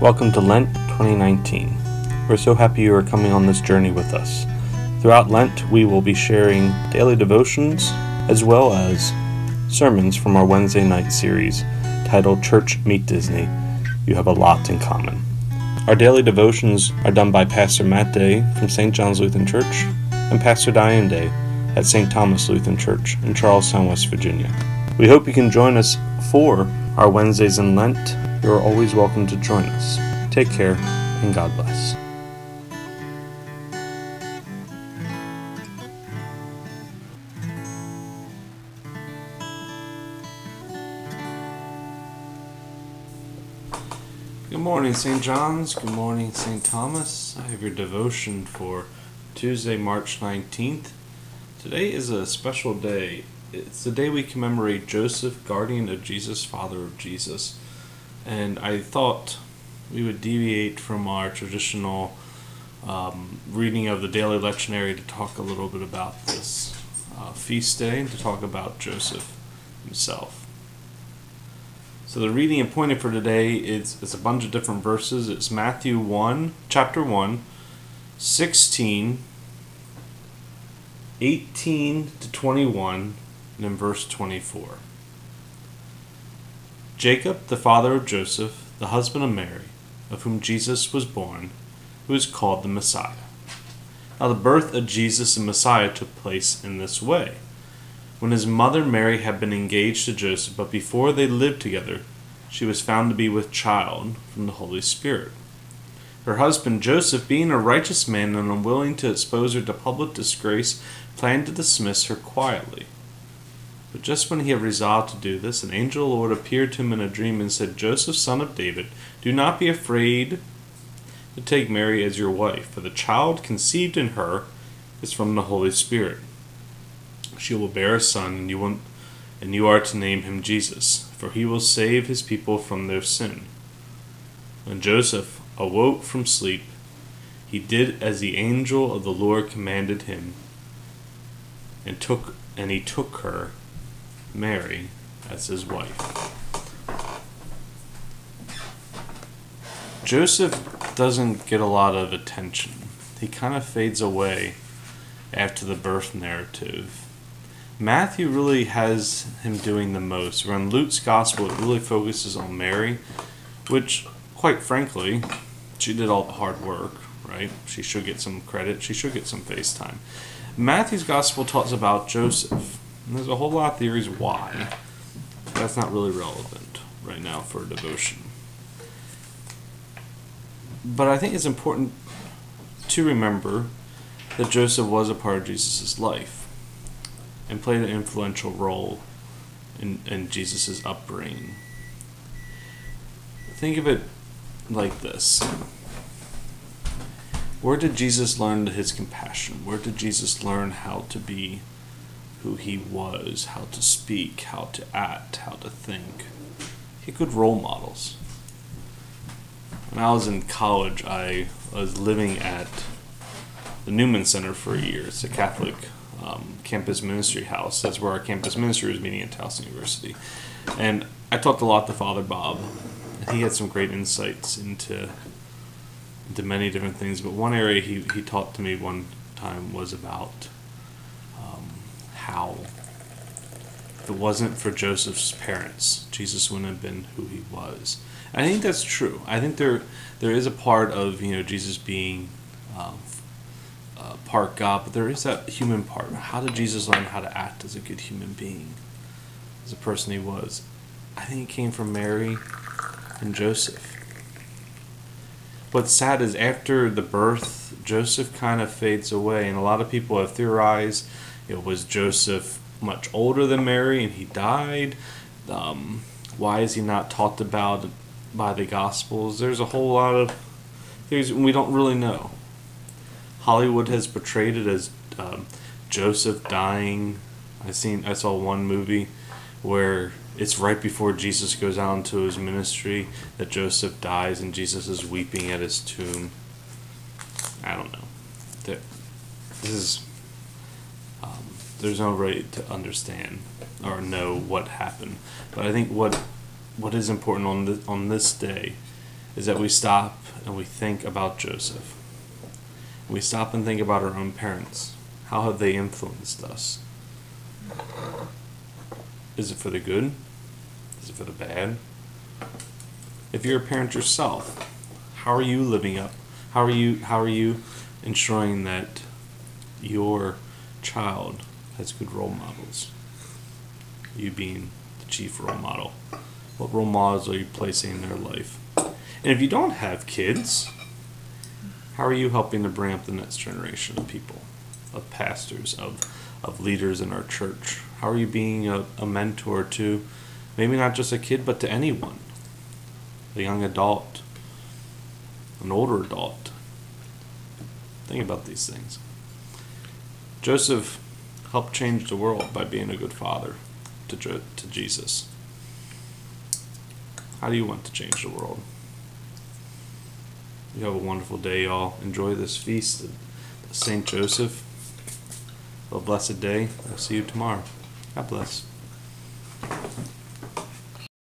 Welcome to Lent 2019. We're so happy you are coming on this journey with us. Throughout Lent, we will be sharing daily devotions as well as sermons from our Wednesday night series titled Church Meet Disney. You have a lot in common. Our daily devotions are done by Pastor Matt Day from St. John's Lutheran Church and Pastor Diane Day at St. Thomas Lutheran Church in Charles Town, West Virginia. We hope you can join us for our Wednesdays in Lent you are always welcome to join us. Take care, and God bless. Good morning, St. John's. Good morning, St. Thomas. I have your devotion for Tuesday, March 19th. Today is a special day. It's the day we commemorate Joseph, guardian of Jesus, father of Jesus and I thought we would deviate from our traditional um, reading of the daily lectionary to talk a little bit about this uh, feast day and to talk about Joseph himself. So the reading appointed for today is, is a bunch of different verses. It's Matthew 1, chapter 1, 16, 18 to 21, and then verse 24. Jacob, the father of Joseph, the husband of Mary, of whom Jesus was born, who is called the Messiah. Now, the birth of Jesus the Messiah took place in this way. When his mother Mary had been engaged to Joseph, but before they lived together, she was found to be with child from the Holy Spirit. Her husband Joseph, being a righteous man and unwilling to expose her to public disgrace, planned to dismiss her quietly. But just when he had resolved to do this, an angel of the Lord appeared to him in a dream and said, Joseph, son of David, do not be afraid to take Mary as your wife, for the child conceived in her is from the Holy Spirit. She will bear a son, and you, will, and you are to name him Jesus, for he will save his people from their sin. When Joseph awoke from sleep, he did as the angel of the Lord commanded him, and took and he took her Mary as his wife. Joseph doesn't get a lot of attention. He kind of fades away after the birth narrative. Matthew really has him doing the most. Where in Luke's gospel, it really focuses on Mary, which, quite frankly, she did all the hard work, right? She should get some credit. She should get some face time. Matthew's gospel talks about Joseph and there's a whole lot of theories why. That's not really relevant right now for devotion. But I think it's important to remember that Joseph was a part of Jesus' life and played an influential role in, in Jesus' upbringing. Think of it like this Where did Jesus learn his compassion? Where did Jesus learn how to be who he was, how to speak, how to act, how to think. He had good role models. When I was in college, I was living at the Newman Center for a year. It's a Catholic um, campus ministry house. That's where our campus ministry was meeting at Towson University. And I talked a lot to Father Bob. He had some great insights into into many different things. But one area he, he talked to me one time was about how if it wasn't for Joseph's parents, Jesus wouldn't have been who he was. I think that's true. I think there there is a part of you know Jesus being um, uh, part God, but there is that human part. How did Jesus learn how to act as a good human being, as a person he was? I think it came from Mary and Joseph. What's sad is after the birth, Joseph kind of fades away, and a lot of people have theorized it was Joseph much older than Mary and he died? Um, why is he not talked about by the Gospels? There's a whole lot of things we don't really know. Hollywood has portrayed it as um, Joseph dying. I seen I saw one movie where it's right before Jesus goes out into his ministry that Joseph dies and Jesus is weeping at his tomb. I don't know. This is Um, there's no way to understand or know what happened. But I think what what is important on this, on this day is that we stop and we think about Joseph. We stop and think about our own parents. How have they influenced us? Is it for the good? Is it for the bad? If you're a parent yourself, how are you living up? How are you how are you ensuring that your child has good role models? You being the chief role model. What role models are you placing in their life? And if you don't have kids, how are you helping to bring up the next generation of people, of pastors, of, of leaders in our church? How are you being a, a mentor to maybe not just a kid, but to anyone? A young adult, an older adult. Think about these things. Joseph helped change the world by being a good father to, to Jesus. How do you want to change the world? You have a wonderful day, y'all. Enjoy this feast of St. Joseph. A blessed day. I'll see you tomorrow. God bless.